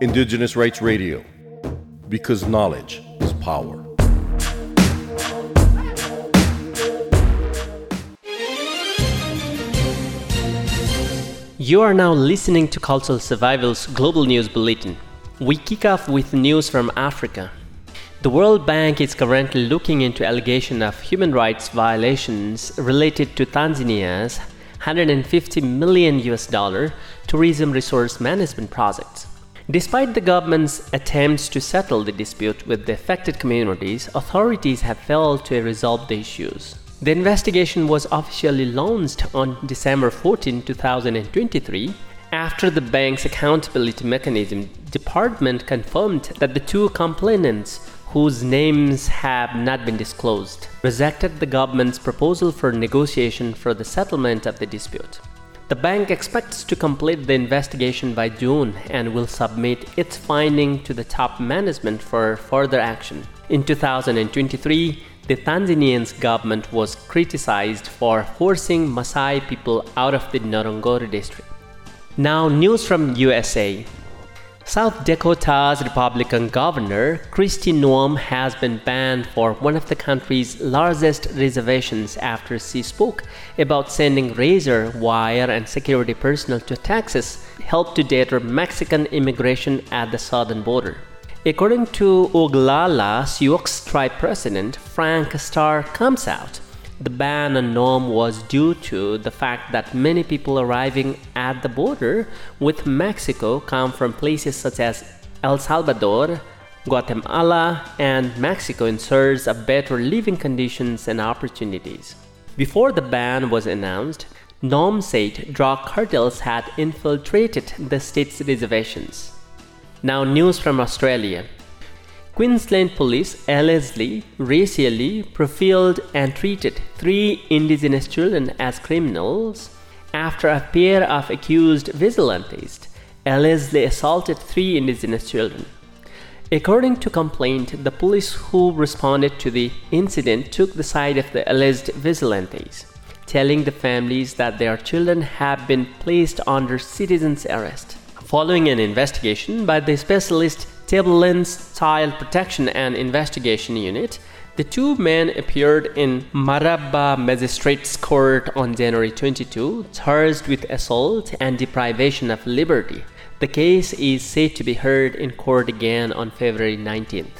Indigenous Rights Radio, because knowledge is power. You are now listening to Cultural Survival's Global News Bulletin. We kick off with news from Africa. The World Bank is currently looking into allegation of human rights violations related to Tanzania's 150 million US dollar tourism resource management project. Despite the government's attempts to settle the dispute with the affected communities, authorities have failed to resolve the issues. The investigation was officially launched on December 14, 2023, after the bank's accountability mechanism department confirmed that the two complainants whose names have not been disclosed, rejected the government's proposal for negotiation for the settlement of the dispute. The bank expects to complete the investigation by June and will submit its finding to the top management for further action. In 2023, the Tanzanian government was criticized for forcing Maasai people out of the Ngorongoro district. Now, news from USA. South Dakota's Republican governor, Kristi Noem, has been banned for one of the country's largest reservations after she spoke about sending razor wire and security personnel to Texas help to deter Mexican immigration at the southern border. According to Oglala Sioux tribe president Frank Star Comes Out the ban on Noem was due to the fact that many people arriving at the border with Mexico come from places such as El Salvador, Guatemala, and Mexico in search of better living conditions and opportunities. Before the ban was announced, Noem said drug cartels had infiltrated the state's reservations. Now, news from Australia. Queensland police allegedly racially profiled and treated three indigenous children as criminals after a pair of accused vigilantes allegedly assaulted three indigenous children. According to complaint, the police who responded to the incident took the side of the alleged vigilantes, telling the families that their children have been placed under citizen's arrest. Following an investigation by the specialist Tablelands Child Protection and Investigation Unit, the two men appeared in Mareeba Magistrates Court on January 22, charged with assault and deprivation of liberty. The case is said to be heard in court again on February 19th.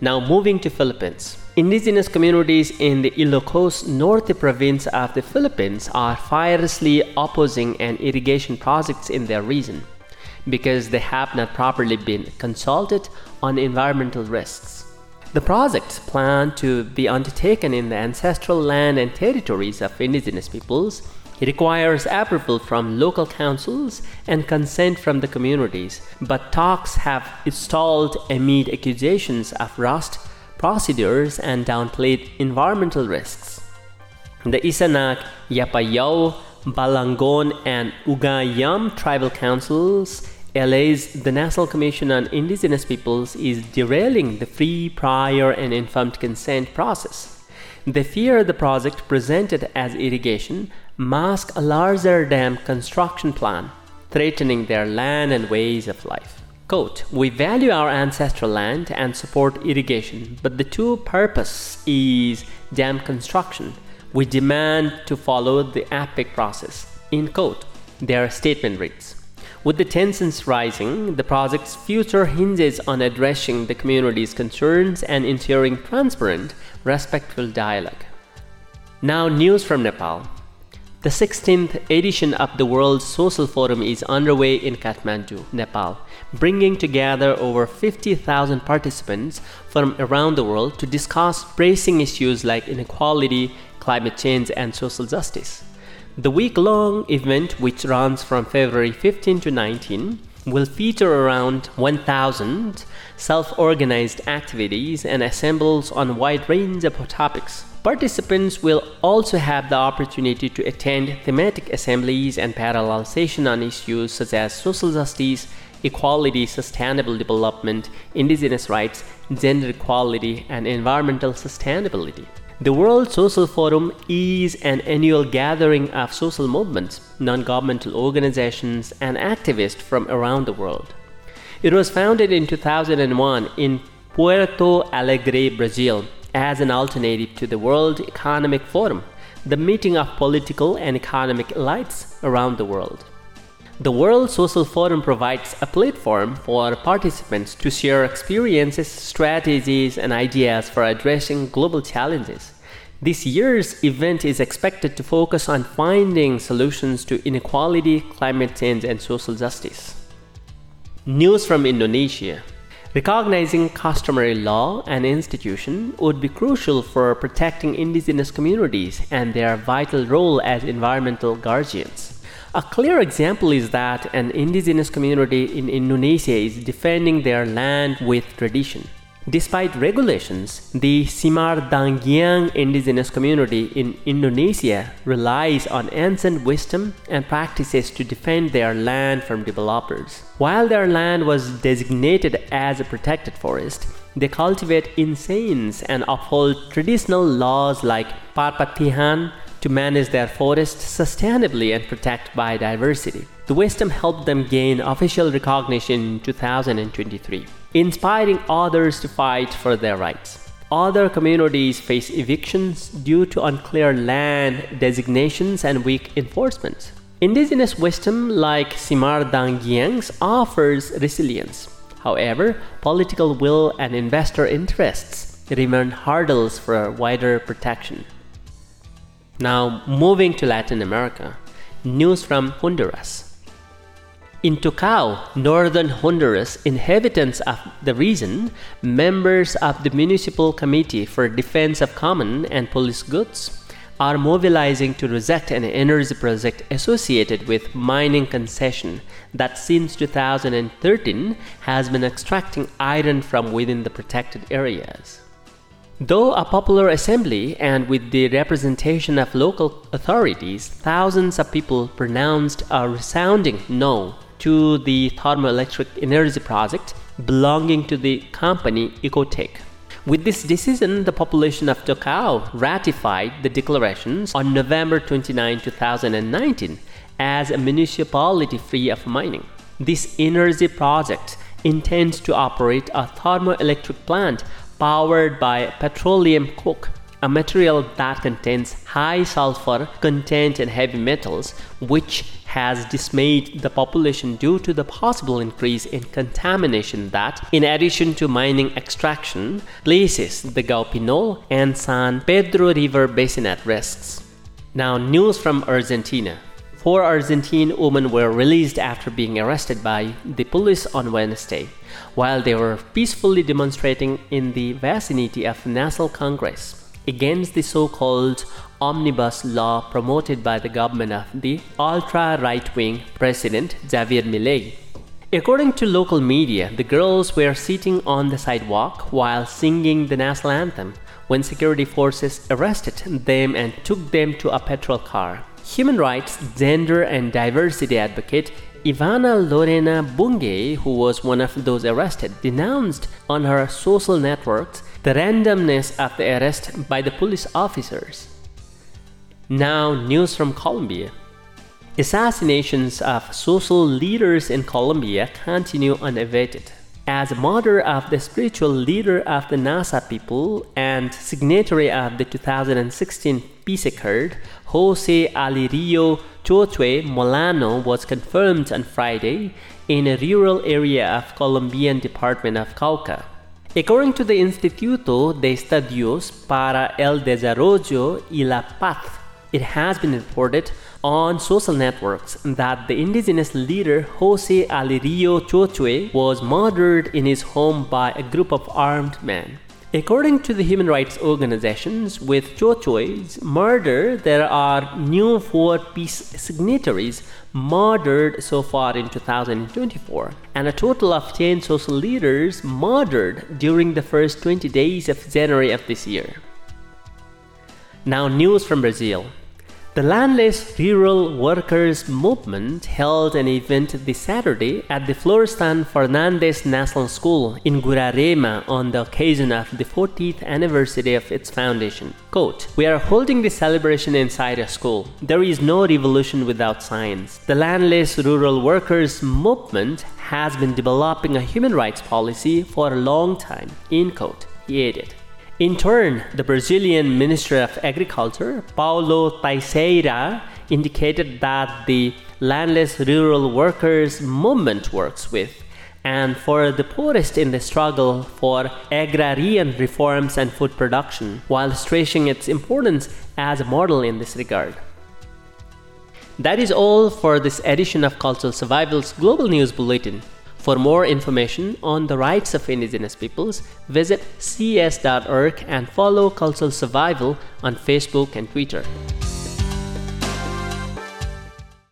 Now moving to Philippines. Indigenous communities in the Ilocos Norte province of the Philippines are fiercely opposing an irrigation project in their region because they have not properly been consulted on environmental risks. The project, planned to be undertaken in the ancestral land and territories of indigenous peoples, requires approval from local councils and consent from the communities, but talks have stalled amid accusations of rust procedures and downplayed environmental risks. The Isanak, Yapayao, Balangon, and Ugayam tribal councils LA's the National Commission on Indigenous Peoples is derailing the free, prior, and informed consent process. They fear the project presented as irrigation masks a larger dam construction plan, threatening their land and ways of life. Quote, we value our ancestral land and support irrigation, but the true purpose is dam construction. We demand to follow the FPIC process. In quote, their statement reads. With the tensions rising, the project's future hinges on addressing the community's concerns and ensuring transparent, respectful dialogue. Now, news from Nepal. The 16th edition of the World Social Forum is underway in Kathmandu, Nepal, bringing together over 50,000 participants from around the world to discuss pressing issues like inequality, climate change, and social justice. The week long event, which runs from February 15 to 19, will feature around 1,000 self organized activities and assembles on a wide range of topics. Participants will also have the opportunity to attend thematic assemblies and parallel sessions on issues such as social justice, equality, sustainable development, indigenous rights, gender equality, and environmental sustainability. The World Social Forum is an annual gathering of social movements, non governmental organizations, and activists from around the world. It was founded in 2001 in Puerto Alegre, Brazil, as an alternative to the World Economic Forum, the meeting of political and economic elites around the world. The World Social Forum provides a platform for participants to share experiences, strategies, and ideas for addressing global challenges. This year's event is expected to focus on finding solutions to inequality, climate change, and social justice. News from Indonesia Recognizing customary law and institution would be crucial for protecting indigenous communities and their vital role as environmental guardians. A clear example is that an indigenous community in Indonesia is defending their land with tradition. Despite regulations, the Simardangiang indigenous community in Indonesia relies on ancient wisdom and practices to defend their land from developers. While their land was designated as a protected forest, they cultivate incense and uphold traditional laws like Parpatihan, to manage their forests sustainably and protect biodiversity. The wisdom helped them gain official recognition in 2023, inspiring others to fight for their rights. Other communities face evictions due to unclear land designations and weak enforcement. Indigenous wisdom like Simardangiang's offers resilience. However, political will and investor interests remain hurdles for wider protection. Now, moving to Latin America, news from Honduras. In Tocoa, northern Honduras, inhabitants of the region, members of the Municipal Committee for Defense of Common and Police Goods, are mobilizing to reject an energy project associated with mining concession that since 2013 has been extracting iron from within the protected areas. Though a popular assembly and with the representation of local authorities, thousands of people pronounced a resounding no to the thermoelectric energy project belonging to the company Ecotec. With this decision, the population of Tocoa ratified the declarations on November 29, 2019, as a municipality free of mining. This energy project intends to operate a thermoelectric plant powered by petroleum coke, a material that contains high sulfur content and heavy metals, which has dismayed the population due to the possible increase in contamination that, in addition to mining extraction, places the Guapinol and San Pedro River basin at risks. Now, news from Argentina. Four Argentine women were released after being arrested by the police on Wednesday while they were peacefully demonstrating in the vicinity of National Congress against the so called omnibus law promoted by the government of the ultra right wing President Javier Milei. According to local media, the girls were sitting on the sidewalk while singing the national anthem when security forces arrested them and took them to a patrol car. Human rights, gender, and diversity advocate Ivana Lorena Bungay, who was one of those arrested, denounced on her social networks the randomness of the arrest by the police officers. Now, news from Colombia. Assassinations of social leaders in Colombia continue unabated as a mother of the spiritual leader of the Nasa people and signatory of the 2016 peace accord, Jose Alirio Chochue Molano was confirmed on Friday in a rural area of Colombian department of Cauca. According to the Instituto de Estudios para el Desarrollo y la Paz, it has been reported on social networks that the indigenous leader Jose Alirio Chochue was murdered in his home by a group of armed men. According to the human rights organizations, with Chochue's murder, there are new four peace signatories murdered so far in 2024, and a total of 10 social leaders murdered during the first 20 days of January of this year. Now, news from Brazil. The landless rural workers movement held an event this Saturday at the Florestan Fernandes National School in Guararema on the occasion of the 40th anniversary of its foundation. Quote, We are holding this celebration inside a school. There is no revolution without science. The landless rural workers movement has been developing a human rights policy for a long time. End quote. He added. In turn, the Brazilian Minister of Agriculture, Paulo Teixeira, indicated that the landless rural workers movement works with and for the poorest in the struggle for agrarian reforms and food production, while stressing its importance as a model in this regard. That is all for this edition of Cultural Survival's Global News Bulletin. For more information on the rights of indigenous peoples, visit cs.org and follow Cultural Survival on Facebook and Twitter.